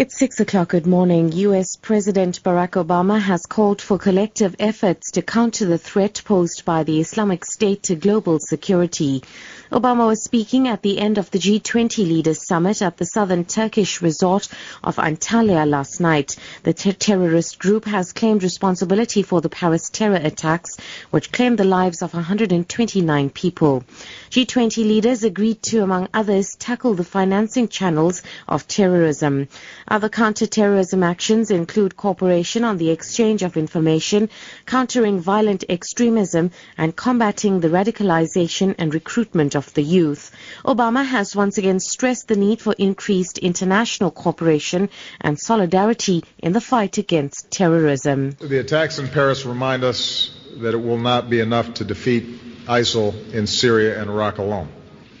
It's six o'clock. Good morning. U.S. President Barack Obama has called for collective efforts to counter the threat posed by the Islamic State to global security. Obama was speaking at the end of the G20 Leaders Summit at the southern Turkish resort of Antalya last night. The ter- terrorist group has claimed responsibility for the Paris terror attacks, which claimed the lives of 129 people. G20 leaders agreed to, among others, tackle the financing channels of terrorism. Other counter-terrorism actions include cooperation on the exchange of information, countering violent extremism, and combating the radicalization and recruitment of the youth. Obama has once again stressed the need for increased international cooperation and solidarity in the fight against terrorism. The attacks in Paris remind us that it will not be enough to defeat ISIL in Syria and Iraq alone.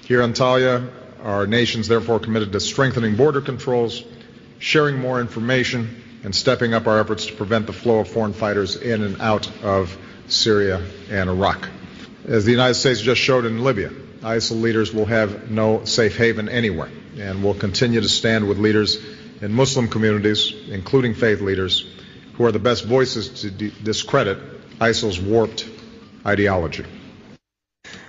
Here in Antalya, our nations therefore committed to strengthening border controls, sharing more information, and stepping up our efforts to prevent the flow of foreign fighters in and out of Syria and Iraq. As the United States just showed in Libya, ISIL leaders will have no safe haven anywhere and will continue to stand with leaders in Muslim communities, including faith leaders, who are the best voices to discredit ISIL's warped ideology.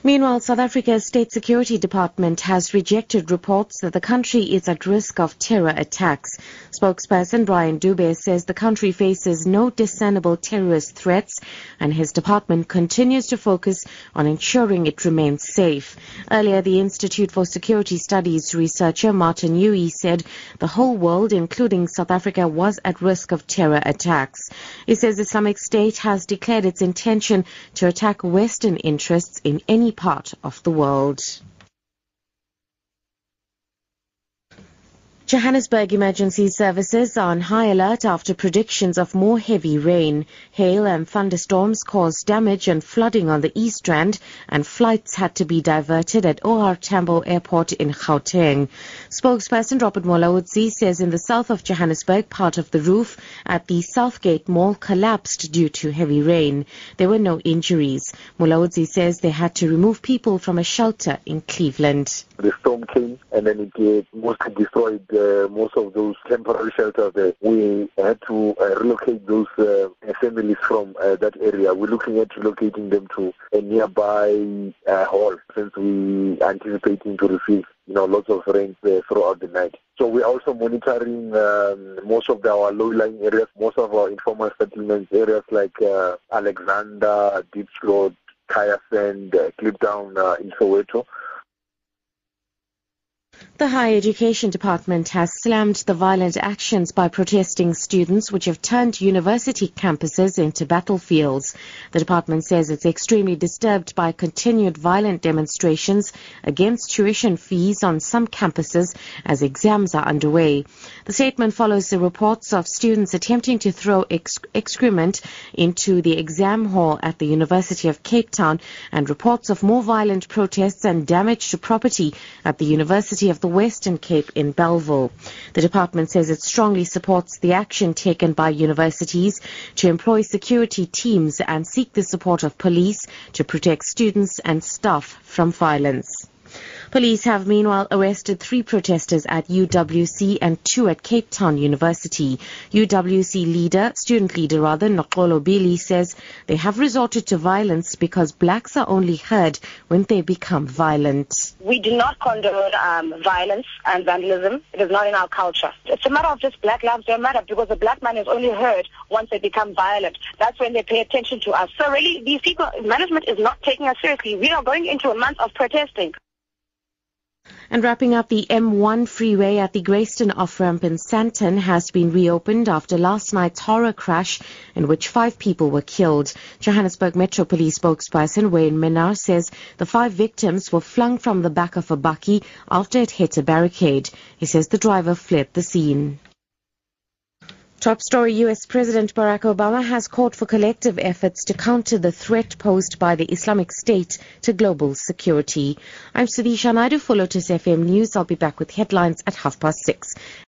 Meanwhile, South Africa's State Security Department has rejected reports that the country is at risk of terror attacks. Spokesperson Brian Dube says the country faces no discernible terrorist threats and his department continues to focus on ensuring it remains safe. Earlier, the Institute for Security Studies researcher Martin Ewi said the whole world, including South Africa, was at risk of terror attacks. He says Islamic State has declared its intention to attack Western interests in any part of the world. Johannesburg emergency services are on high alert after predictions of more heavy rain. Hail and thunderstorms caused damage and flooding on the East Rand and flights had to be diverted at OR Tambo Airport in Gauteng. Spokesperson Robert Mulaudzi says in the south of Johannesburg, part of the roof at the Southgate Mall collapsed due to heavy rain. There were no injuries. Mulaudzi says they had to remove people from a shelter in Cleveland. The storm came and then it uh, mostly destroyed uh, most of those temporary shelters. We had to uh, relocate those uh, families from uh, that area. We're looking at relocating them to a nearby uh, hall since we are anticipating to receive you know, lots of rain throughout the night. So we're also monitoring um, most of the, our low-lying areas, most of our informal settlements areas like Alexander, Deep Slot, Kya Sand, Kliptown in Soweto. The Higher Education Department has slammed the violent actions by protesting students which have turned university campuses into battlefields. The department says it's extremely disturbed by continued violent demonstrations against tuition fees on some campuses as exams are underway. The statement follows the reports of students attempting to throw exc- excrement into the exam hall at the University of Cape Town and reports of more violent protests and damage to property at the University of the Western Cape in Bellville. The department says it strongly supports the action taken by universities to employ security teams and seek the support of police to protect students and staff from violence. Police have meanwhile arrested three protesters at UWC and two at Cape Town University. UWC leader, student leader rather, Nokolo Billy says they have resorted to violence because blacks are only heard when they become violent. We do not condone um, violence and vandalism. It is not in our culture. It's a matter of just black lives don't matter because a black man is only heard once they become violent. That's when they pay attention to us. So really, these people, management is not taking us seriously. We are going into a month of protesting. And wrapping up, the M1 freeway at the Grayston off-ramp in Sandton has been reopened after last night's horror crash in which five people were killed. Johannesburg Metro Police spokesperson Wayne Minnaar says the five victims were flung from the back of a bakkie after it hit a barricade. He says the driver fled the scene. Top story U.S. President Barack Obama has called for collective efforts to counter the threat posed by the Islamic State to global security. I'm Sudisha Naidu for Lotus FM News. I'll be back with headlines at half past six.